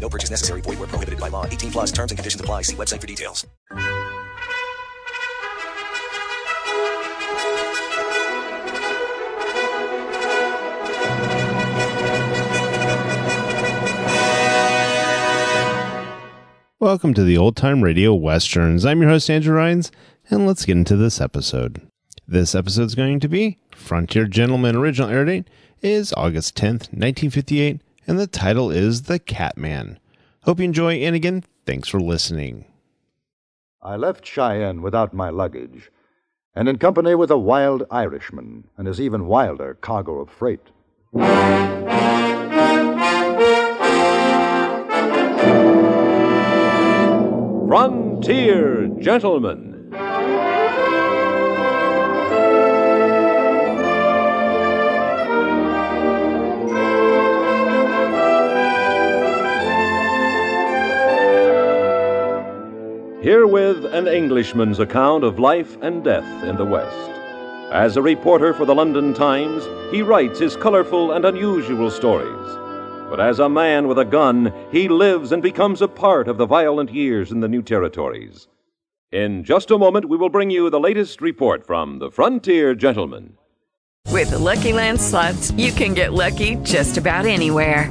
No purchase necessary. Void where prohibited by law. 18 plus terms and conditions apply. See website for details. Welcome to the Old Time Radio Westerns. I'm your host, Andrew Rhynes, and let's get into this episode. This episode is going to be Frontier Gentleman. Original air date is August 10th, 1958, and the title is The Catman. Hope you enjoy, and again, thanks for listening. I left Cheyenne without my luggage, and in company with a wild Irishman and his even wilder cargo of freight. Frontier Gentleman. Herewith an Englishman's account of life and death in the West. As a reporter for the London Times, he writes his colorful and unusual stories. But as a man with a gun, he lives and becomes a part of the violent years in the new territories. In just a moment, we will bring you the latest report from the Frontier Gentleman. With the Lucky Land slots, you can get lucky just about anywhere.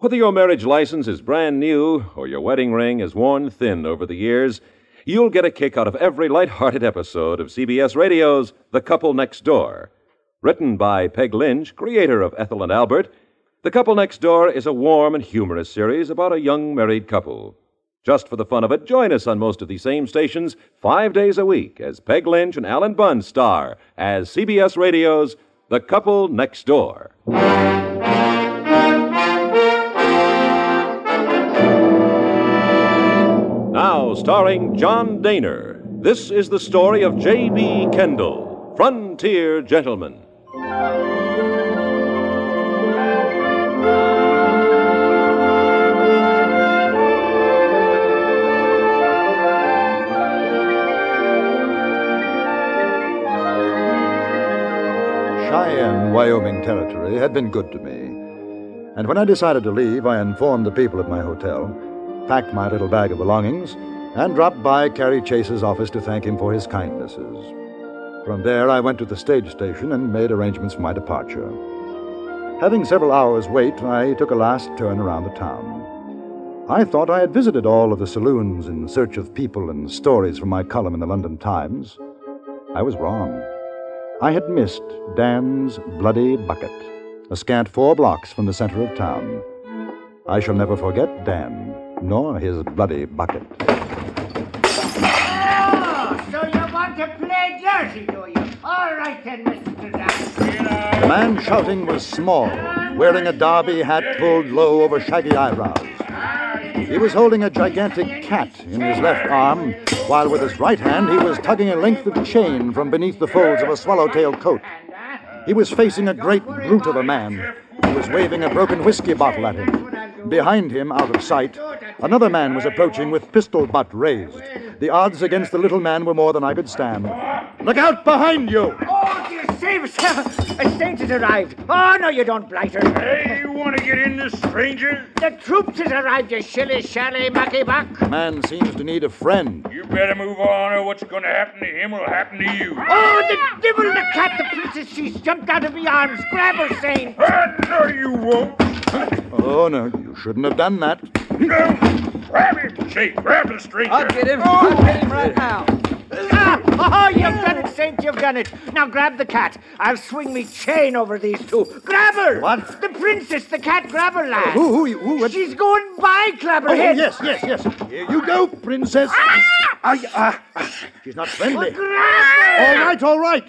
Whether your marriage license is brand new or your wedding ring is worn thin over the years, you'll get a kick out of every light-hearted episode of CBS Radio's The Couple Next Door. Written by Peg Lynch, creator of Ethel and Albert, The Couple Next Door is a warm and humorous series about a young married couple. Just for the fun of it, join us on most of these same stations five days a week as Peg Lynch and Alan Bunce star as CBS Radio's The Couple Next Door. Starring John Dehner, this is the story of J.B. Kendall, Frontier Gentleman. Cheyenne, Wyoming Territory had been good to me. And when I decided to leave, I informed the people at my hotel, packed my little bag of belongings, and dropped by Carrie Chase's office to thank him for his kindnesses. From there, I went to the stage station and made arrangements for my departure. Having several hours' wait, I took a last turn around the town. I thought I had visited all of the saloons in search of people and stories from my column in the London Times. I was wrong. I had missed Dan's Bloody Bucket, a scant four blocks from the center of town. I shall never forget Dan, nor his bloody bucket. To play dirty, do you? All right then, Mr. The man shouting was small, wearing a derby hat pulled low over shaggy eyebrows. He was holding a gigantic cat in his left arm, while with his right hand he was tugging a length of chain from beneath the folds of a swallowtail coat. He was facing a great brute of a man who was waving a broken whiskey bottle at him. Behind him, out of sight, another man was approaching with pistol butt raised. The odds against the little man were more than I could stand. Look out behind you! Oh, dear save us! A saint has arrived. Oh, no, you don't, blighter. Hey, you want to get in this, stranger? The troops has arrived, you shilly shally mucky buck. The man seems to need a friend. You better move on, or what's going to happen to him will happen to you. Oh, the devil, the cat, the princess, she's jumped out of my arms. Grab her, saint. Ah, no, you won't. Oh, no, you shouldn't have done that. No. Grab him, Jake. Grab the stranger. I'll get him. I'll get him right now. Ah, oh, you've done it, Saint, you've done it. Now grab the cat. I'll swing me chain over these two. Grab her! What? The princess, the cat, grab her, lad. Who, who, who? what- She's going by, Oh, yes, yes, yes. Here you go, princess. Ay, ah, ah, she's not friendly. All right, all right.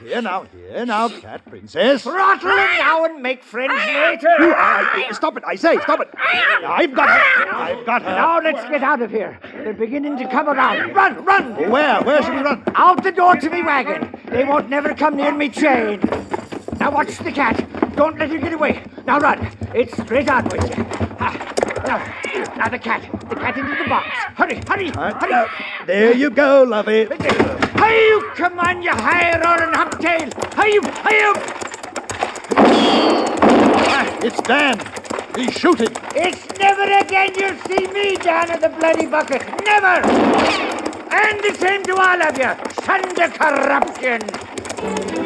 Here now, here now, cat princess. Throttle her now and make friends You, later. I- stop it, I say, stop it. I've got her. I've got her. Now let's get out of here. They're beginning to come around. Run, run! Where? Where should we run? Out the door to me wagon. They won't never come near me chain. Now watch the cat. Don't let her get away. Now run. It's straight on with you. Ah, Now, now the cat. The cat into the box. Hurry, hurry, Right, hurry. there you go, lovey. Hurry, you come on, you high rolling hubtail. Hurry, you, hurry, you. Ah, it's Dan. He's shooting. It's never again you'll see me down in the bloody bucket. Never! And the same to all of you. Of corruption.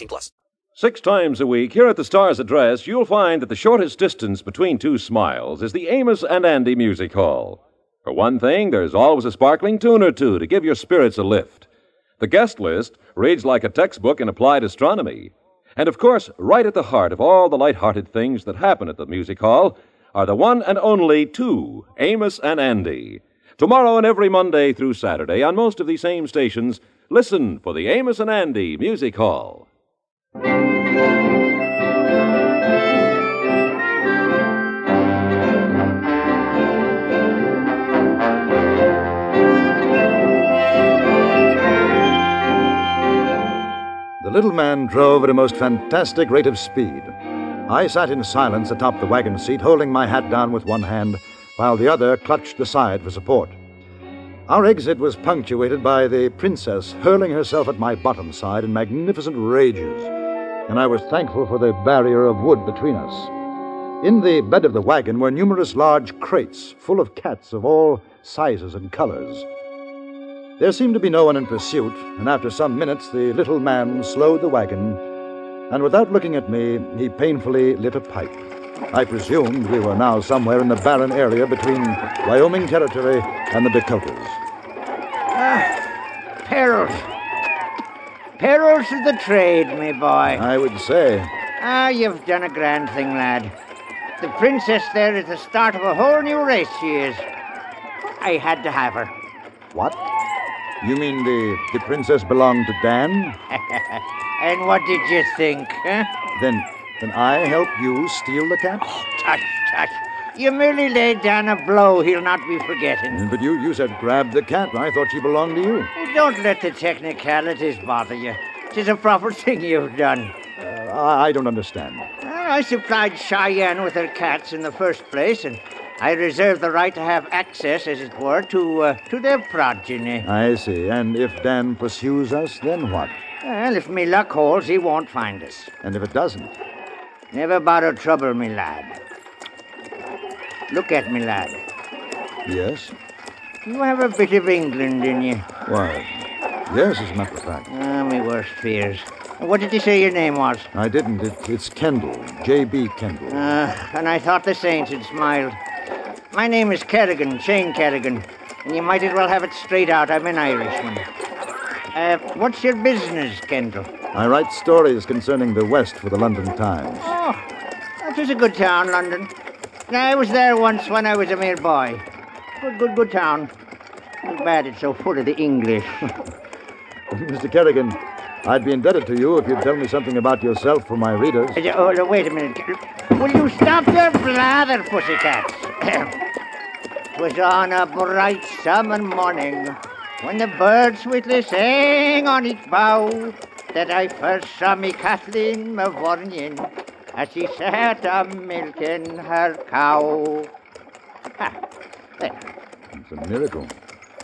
plus. Six times a week, here at the Star's Address, you'll find that the shortest distance between two smiles is the Amos and Andy Music Hall. For one thing, there's always a sparkling tune or two to give your spirits a lift. The guest list reads like a textbook in applied astronomy. And of course, right at the heart of all the light-hearted things that happen at the music hall are the one and only two, Amos and Andy. Tomorrow and every Monday through Saturday on most of these same stations, listen for the Amos and Andy Music Hall. The little man drove at a most fantastic rate of speed. I sat in silence atop the wagon seat, holding my hat down with one hand, while the other clutched the side for support. Our exit was punctuated by the princess hurling herself at my bottom side in magnificent rages, and I was thankful for the barrier of wood between us. In the bed of the wagon were numerous large crates full of cats of all sizes and colors. There seemed to be no one in pursuit, and after some minutes the little man slowed the wagon, and without looking at me, he painfully lit a pipe. I presumed we were now somewhere in the barren area between Wyoming Territory and the Dakotas. Perils. Perils of the trade, me boy. I would say. Ah, you've done a grand thing, lad. The princess there is the start of a whole new race, she is. I had to have her. What? You mean the, the princess belonged to Dan? And what did you think, huh? Then, then I helped you steal the cat? Tush, tush. You merely laid down a blow he'll not be forgetting. But you, you said grab the cat. I thought she belonged to you. Don't let the technicalities bother you. Tis a proper thing you've done. Uh, I, I don't understand. I supplied Cheyenne with her cats in the first place, and I reserve the right to have access, as it were, to uh, to their progeny. I see. And if Dan pursues us, then what? Well, if me luck holds, he won't find us. And if it doesn't? Never bother trouble, me lad. Look at me, lad. Yes? You have a bit of England in you. Why? Yes, as a matter of fact. Ah, me worst fears. What did you say your name was? I didn't. It, it's Kendall. J.B. Kendall. Ah, and I thought the saints had smiled. My name is Kerrigan, Shane Kerrigan, and you might as well have it straight out. I'm an Irishman. Uh, what's your business, Kendall? I write stories concerning the West for the London Times. Oh, that is a good town, London. I was there once when I was a mere boy. Good, good, good town. Too bad it's so full of the English. Mr. Kerrigan, I'd be indebted to you if you'd tell me something about yourself for my readers. Oh, no, wait a minute. Will you stop your blather, pussycats? Twas on a bright summer morning when the birds sweetly sang on each bough that I first saw me Kathleen Mavourneen. As she sat a milking her cow. Ha, there. It's a miracle.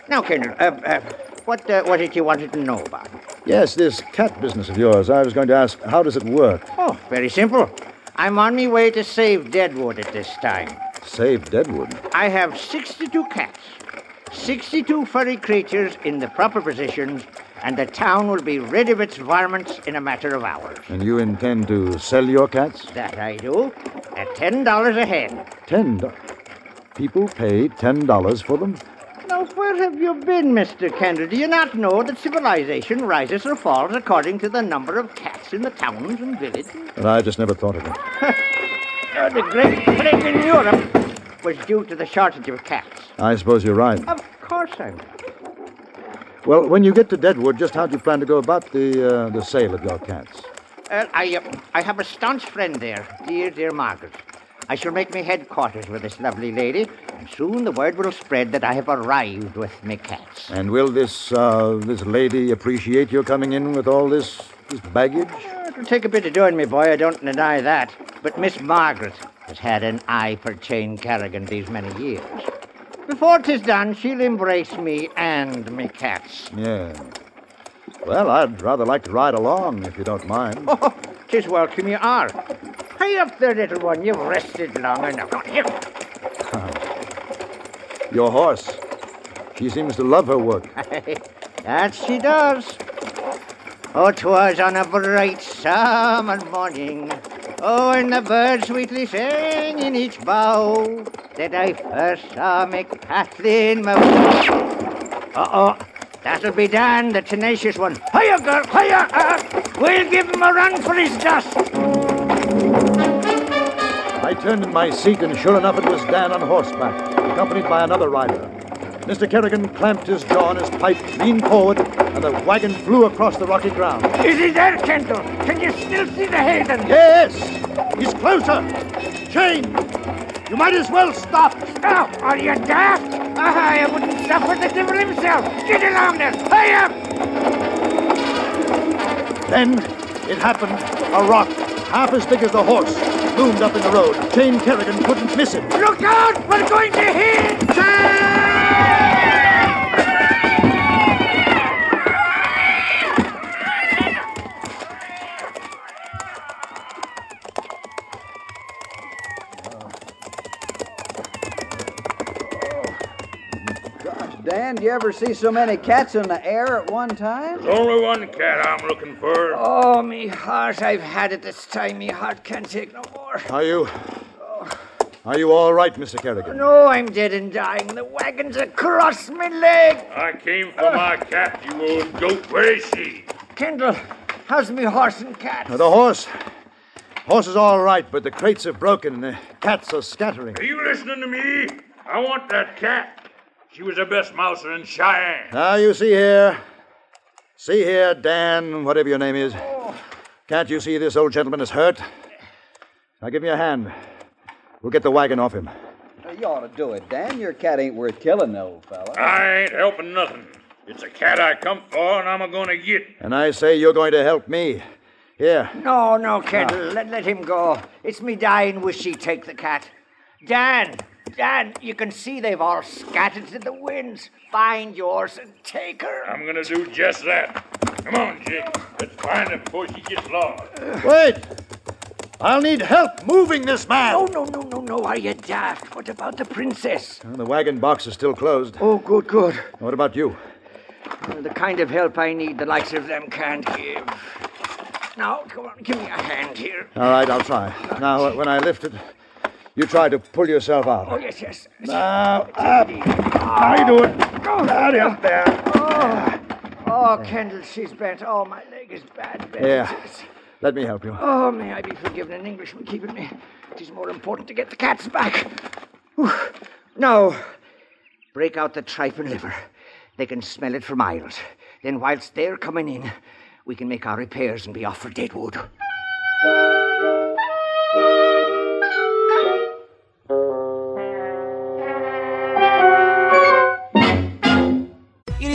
Now, Kendall, uh, uh, what uh, was it you wanted to know about? Yes, this cat business of yours. I was going to ask, how does it work? Oh, very simple. I'm on my way to save Deadwood at this time. Save Deadwood. I have 62 cats, 62 furry creatures in the proper positions, and the town will be rid of its varmints in a matter of hours. And you intend to sell your cats? That I do, at $10 a head. Ten dollars. People pay ten dollars for them? Now, where have you been, Mr. Kendall? Do you not know that civilization rises or falls according to the number of cats in the towns and villages? But I just never thought of it. Uh, the great plague in Europe was due to the shortage of cats. I suppose you're right. Of course I'm. Well, when you get to Deadwood, just how do you plan to go about the uh, the sale of your cats? Uh, I, uh, I have a staunch friend there, dear, dear Margaret. I shall make my headquarters with this lovely lady, and soon the word will spread that I have arrived with my cats. And will this uh, this lady appreciate your coming in with all this this baggage? It'll take a bit of doing, me boy, I don't deny that. But Miss Margaret has had an eye for Jane Kerrigan these many years. Before 'tis done, she'll embrace me and me cats. Yeah. Well, I'd rather like to ride along, if you don't mind. Oh, 'tis welcome you are. Hurry up there, little one. You've rested long enough. Come here. Your horse. She seems to love her work. that she does. Oh, 'twas on a bright summer morning. Oh, and the birds sweetly sang in each bough that I first saw me Kathleen. My... Uh-oh. That'll be Dan, the tenacious one. Hiya, girl, hiya! Uh, we'll give him a run for his dust. I turned in my seat, and sure enough, it was Dan on horseback, accompanied by another rider. Mr. Kerrigan clamped his jaw on his pipe, leaned forward, and the wagon flew across the rocky ground. Is he there, Kendall? Can you still see the Hayden? Yes! He's closer! Jane! You might as well stop! Stop! Are you daft? Ah, I wouldn't suffer the devil himself. Get along there! Hurry up! Then it happened. A rock, half as big as the horse, loomed up in the road. Jane Kerrigan couldn't miss it. Look out! We're going to hit! Dan, do you ever see so many cats in the air at one time? There's only one cat I'm looking for. Oh, me heart, I've had it this time. Me heart can't take no more. Are you. Are you all right, Mr. Kerrigan? No, I'm dead and dying. The wagon's across my leg. I came for my cat, you old goat. Where is she? Kendall, how's me horse and cat? The horse. Horse is all right, but the crates are broken and the cats are scattering. Are you listening to me? I want that cat. She was the best mouser in Cheyenne. Now, you see here. See here, Dan, whatever your name is. Can't you see this old gentleman is hurt? Now, give me a hand. We'll get the wagon off him. You ought to do it, Dan. Your cat ain't worth killing, old fella. I ain't helping nothing. It's a cat I come for, and I'm a gonna get. And I say you're going to help me. Here. No, no, Kendall. Ah. Let, let him go. It's me dying wish he'd take the cat. Dan, Dan, you can see they've all scattered to the winds. Find yours and take her. I'm gonna do just that. Come on, Jake. Let's find her before she gets lost. Wait! I'll need help moving this man. No, no, no, no, no. Are you daft? What about the princess? The wagon box is still closed. Oh, good, good. What about you? Well, the kind of help I need, the likes of them can't give. Now, come on, give me a hand here. All right, I'll try. Now, when I lift it, you try to pull yourself out. Oh, yes, yes. Now, up. Now you do it. Out up there. Oh, oh Kendall, she's bent. Oh, my leg is bad. bent. Yeah. Let me help you. Oh, may I be forgiven an Englishman keeping me. It is more important to get the cats back. Whew. Now, break out the tripe and liver. They can smell it for miles. Then, whilst they're coming in, we can make our repairs and be off for Deadwood.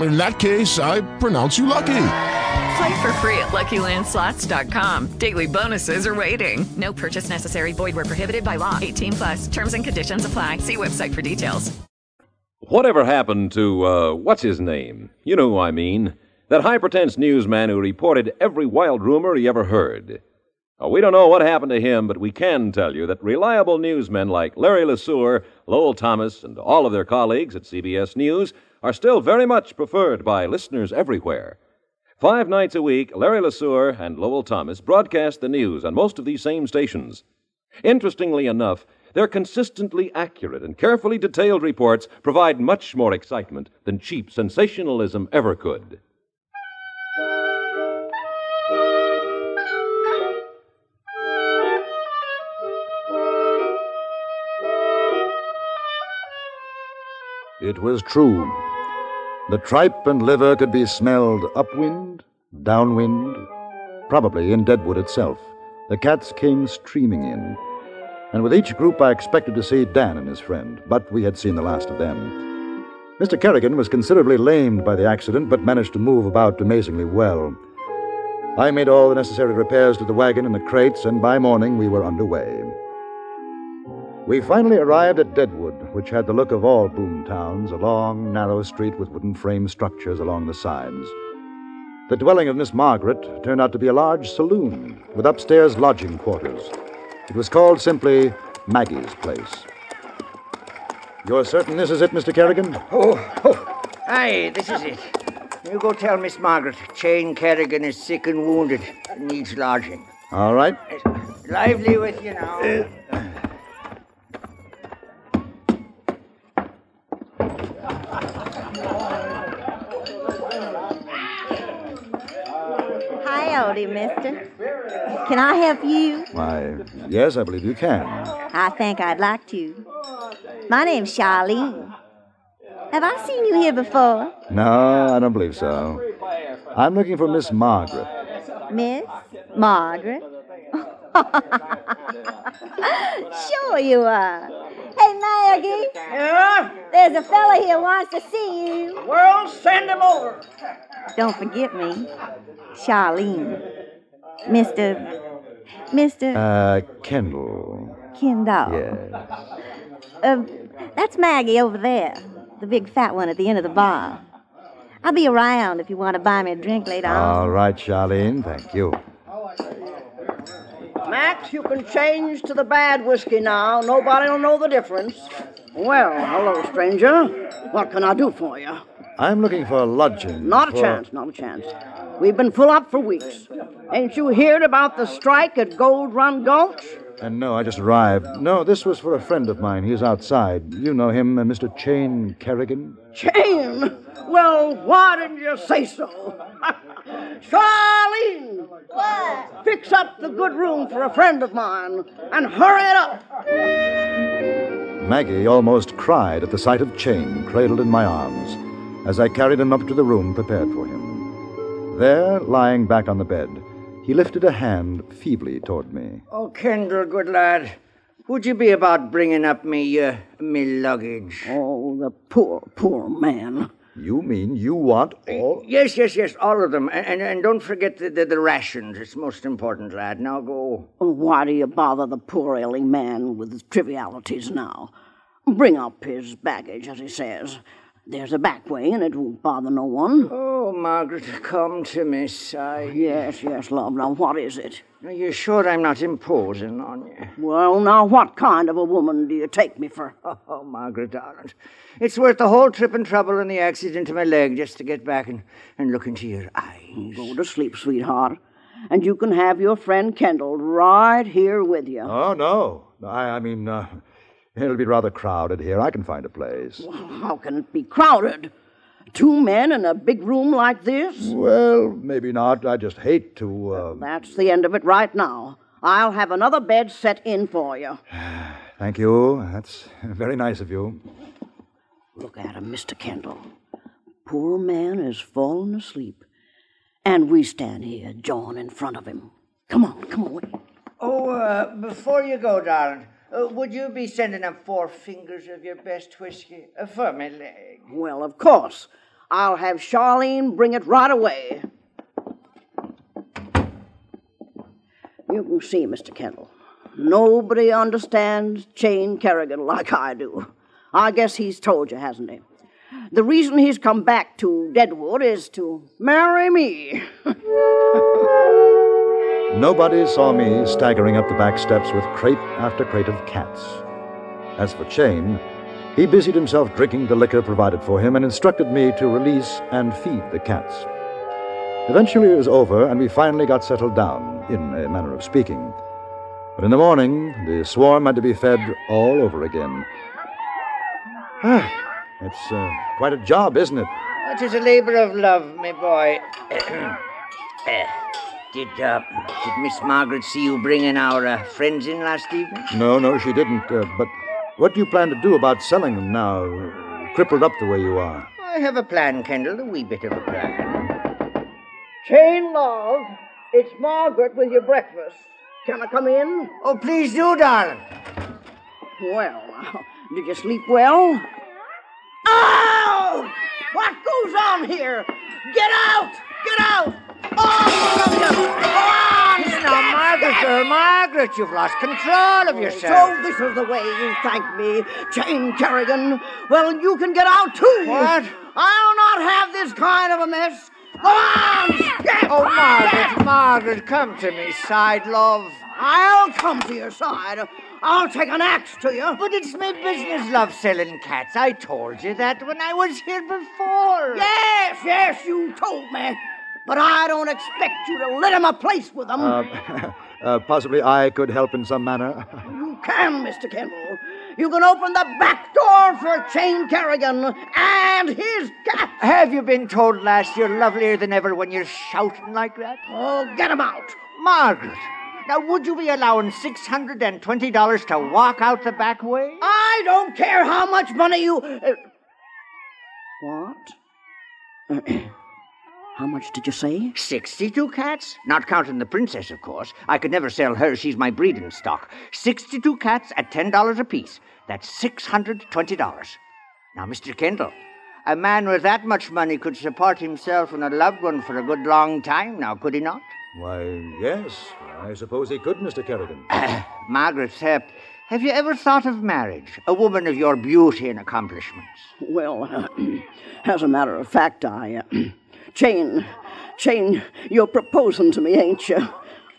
In that case, I pronounce you lucky. Play for free at LuckyLandSlots.com. Daily bonuses are waiting. No purchase necessary. Void where prohibited by law. 18 plus. Terms and conditions apply. See website for details. Whatever happened to, uh, what's his name? You know who I mean. That high pretense newsman who reported every wild rumor he ever heard. Uh, we don't know what happened to him, but we can tell you that reliable newsmen like Larry LeSueur, Lowell Thomas, and all of their colleagues at CBS News are still very much preferred by listeners everywhere. Five nights a week, Larry LeSueur and Lowell Thomas broadcast the news on most of these same stations. Interestingly enough, their consistently accurate and carefully detailed reports provide much more excitement than cheap sensationalism ever could. It was true. The tripe and liver could be smelled upwind, downwind, probably in Deadwood itself. The cats came streaming in, and with each group I expected to see Dan and his friend, but we had seen the last of them. Mr. Kerrigan was considerably lamed by the accident, but managed to move about amazingly well. I made all the necessary repairs to the wagon and the crates, and by morning we were underway. We finally arrived at Deadwood, which had the look of all boom towns a long, narrow street with wooden frame structures along the sides. The dwelling of Miss Margaret turned out to be a large saloon with upstairs lodging quarters. It was called simply Maggie's Place. You're certain this is it, Mr. Kerrigan? Oh, oh, aye, this is it. You go tell Miss Margaret Chain Kerrigan is sick and wounded and needs lodging. All right. Lively with you now. Uh, Hi, Odie, mister. Can I help you? Why, yes, I believe you can. I think I'd like to. My name's Charlene. Have I seen you here before? No, I don't believe so. I'm looking for Miss Margaret. Miss Margaret? sure you are. Hey, Maggie. Yeah? There's a fella here wants to see you. Well, send him over. Don't forget me. Charlene. Mr. Mr. Uh, Kendall. Kendall. Yes. Uh, that's Maggie over there, the big fat one at the end of the bar. I'll be around if you want to buy me a drink later on. All right, Charlene, thank you. Max, you can change to the bad whiskey now. Nobody'll know the difference. Well, hello, stranger. What can I do for you? I'm looking for a lodging. Not a for- chance, not a chance. We've been full up for weeks. Ain't you heard about the strike at Gold Run Gulch? And no, I just arrived. No, this was for a friend of mine. He's outside. You know him, uh, Mr. Chain Kerrigan? Chain? Well, why didn't you say so? Charlene! What? Fix up the good room for a friend of mine and hurry it up. Maggie almost cried at the sight of Chain cradled in my arms as I carried him up to the room prepared for him. There, lying back on the bed, he lifted a hand feebly toward me. Oh, Kendall, good lad. Would you be about bringing up me, uh, me luggage? Oh, the poor, poor man. You mean you want all? Yes, yes, yes, all of them. And, and, and don't forget the, the, the rations. It's most important, lad. Now go. Oh, Why do you bother the poor ailing man with his trivialities now? Bring up his baggage, as he says. There's a back way, and it won't bother no one. Oh, Margaret, come to me, side. Yes, yes, love. Now, what is it? Are you sure I'm not imposing on you? Well, now, what kind of a woman do you take me for? Oh, Margaret, darling. It's worth the whole trip and trouble and the accident to my leg just to get back and, and look into your eyes. Go to sleep, sweetheart. And you can have your friend Kendall right here with you. Oh, no. I, I mean, uh, it'll be rather crowded here. I can find a place. Well, how can it be crowded? Two men in a big room like this? Well, maybe not. I just hate to. Uh... That's the end of it right now. I'll have another bed set in for you. Thank you. That's very nice of you. Look at him, Mr. Kendall. Poor man has fallen asleep. And we stand here, jawing in front of him. Come on, come away. Oh, uh, before you go, darling, uh, would you be sending up four fingers of your best whiskey uh, for leg? Well, of course. I'll have Charlene bring it right away. You can see, Mr. Kendall. Nobody understands Chain Kerrigan like I do. I guess he's told you, hasn't he? The reason he's come back to Deadwood is to marry me. Nobody saw me staggering up the back steps with crate after crate of cats. As for Chain, he busied himself drinking the liquor provided for him and instructed me to release and feed the cats. Eventually it was over, and we finally got settled down, in a manner of speaking. But in the morning, the swarm had to be fed all over again. Ah, it's uh, quite a job, isn't it? It is a labor of love, my boy. Did, uh, did Miss Margaret see you bringing our uh, friends in last evening? No, no, she didn't. Uh, but what do you plan to do about selling them now, crippled up the way you are? I have a plan, Kendall, a wee bit of a plan. Chain love, it's Margaret with your breakfast. Can I come in? Oh, please do, darling. Well, did you sleep well? Ow! What goes on here? Get out! Get out! Oh, Margaret, you've lost control of yourself. So this is the way you thank me, Jane Kerrigan. Well, you can get out too. What? I'll not have this kind of a mess. Go on! Oh, Margaret, Margaret, come to me, side love. I'll come to your side. I'll take an axe to you. But it's my business, love, selling cats. I told you that when I was here before. Yes, yes, you told me. But I don't expect you to let him a place with them. Uh, uh, possibly I could help in some manner. you can, Mr. Kendall. You can open the back door for Chain Kerrigan and his cat. Have you been told, lass, you're lovelier than ever when you're shouting like that? Oh, get him out. Margaret, now would you be allowing $620 to walk out the back way? I don't care how much money you. Uh... What? How much did you say? Sixty-two cats? Not counting the princess, of course. I could never sell her. She's my breeding stock. Sixty-two cats at ten dollars apiece. That's six hundred twenty dollars. Now, Mr. Kendall, a man with that much money could support himself and a loved one for a good long time. Now, could he not? Why, yes. I suppose he could, Mr. Kerrigan. Margaret, uh, have you ever thought of marriage? A woman of your beauty and accomplishments. Well, uh, as a matter of fact, I. Uh, Chain, Chain, you're proposing to me, ain't you?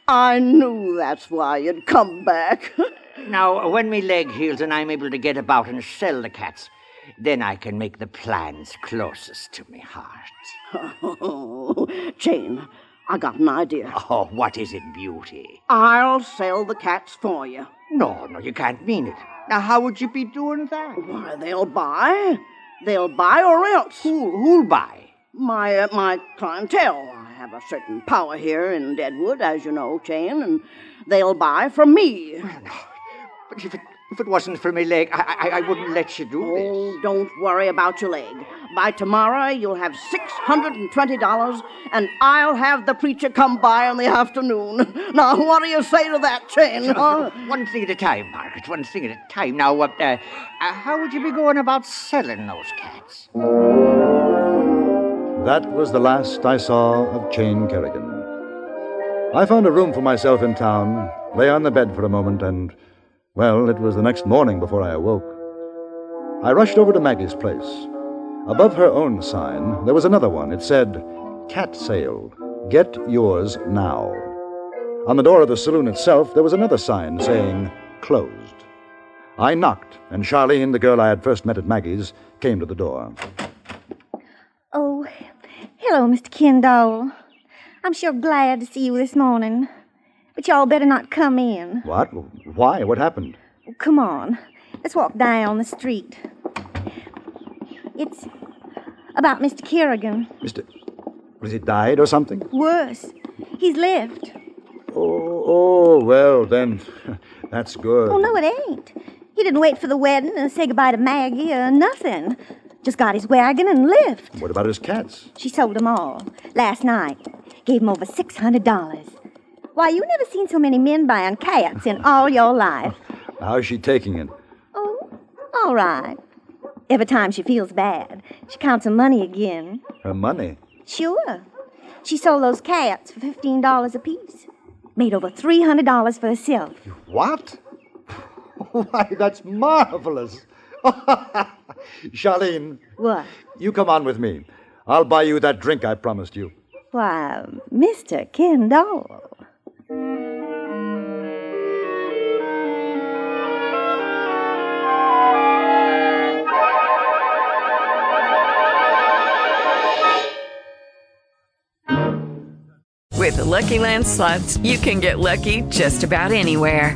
I knew that's why you'd come back. now, when me leg heals and I'm able to get about and sell the cats, then I can make the plans closest to me heart. Oh, Chain, I got an idea. Oh, what is it, Beauty? I'll sell the cats for you. No, no, you can't mean it. Now, how would you be doing that? Why, they'll buy. They'll buy or else. Who, who'll buy? My uh, my clientele. I have a certain power here in Deadwood, as you know, Chain, and they'll buy from me. Well, no, but if it if it wasn't for my leg, I, I, I wouldn't let you do oh, this. Oh, don't worry about your leg. By tomorrow, you'll have six hundred and twenty dollars, and I'll have the preacher come by in the afternoon. Now, what do you say to that, Chain? Huh? One thing at a time, Margaret. One thing at a time. Now, uh, uh, how would you be going about selling those cats? That was the last I saw of Chain Kerrigan. I found a room for myself in town, lay on the bed for a moment, and, well, it was the next morning before I awoke. I rushed over to Maggie's place. Above her own sign, there was another one. It said, Cat Sale. Get yours now. On the door of the saloon itself, there was another sign saying, Closed. I knocked, and Charlene, the girl I had first met at Maggie's, came to the door. Hello, Mr. Kendall. I'm sure glad to see you this morning. But y'all better not come in. What? Why? What happened? Come on. Let's walk down the street. It's about Mr. Kerrigan. Mr. Was he died or something? Worse, he's left. Oh, oh, well, then, that's good. Oh, no, it ain't. He didn't wait for the wedding and say goodbye to Maggie or nothing. Just got his wagon and left. What about his cats? She sold them all last night. Gave him over $600. Why, you never seen so many men buying cats in all your life. How's she taking it? Oh, all right. Every time she feels bad, she counts her money again. Her money? Sure. She sold those cats for $15 apiece. Made over $300 for herself. What? Why, that's marvelous. Charlene. What? You come on with me. I'll buy you that drink I promised you. Why, Mr. Kendall. With the Lucky Land slots, you can get lucky just about anywhere.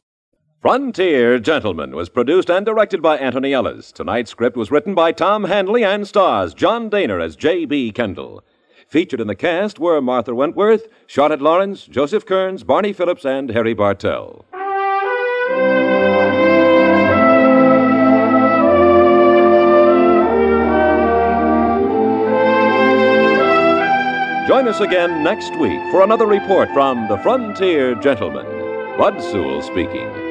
Frontier Gentlemen was produced and directed by Antony Ellis. Tonight's script was written by Tom Hanley and stars John Dehner as J.B. Kendall. Featured in the cast were Martha Wentworth, Charlotte Lawrence, Joseph Kearns, Barney Phillips, and Harry Bartell. Join us again next week for another report from the Frontier Gentlemen. Bud Sewell speaking.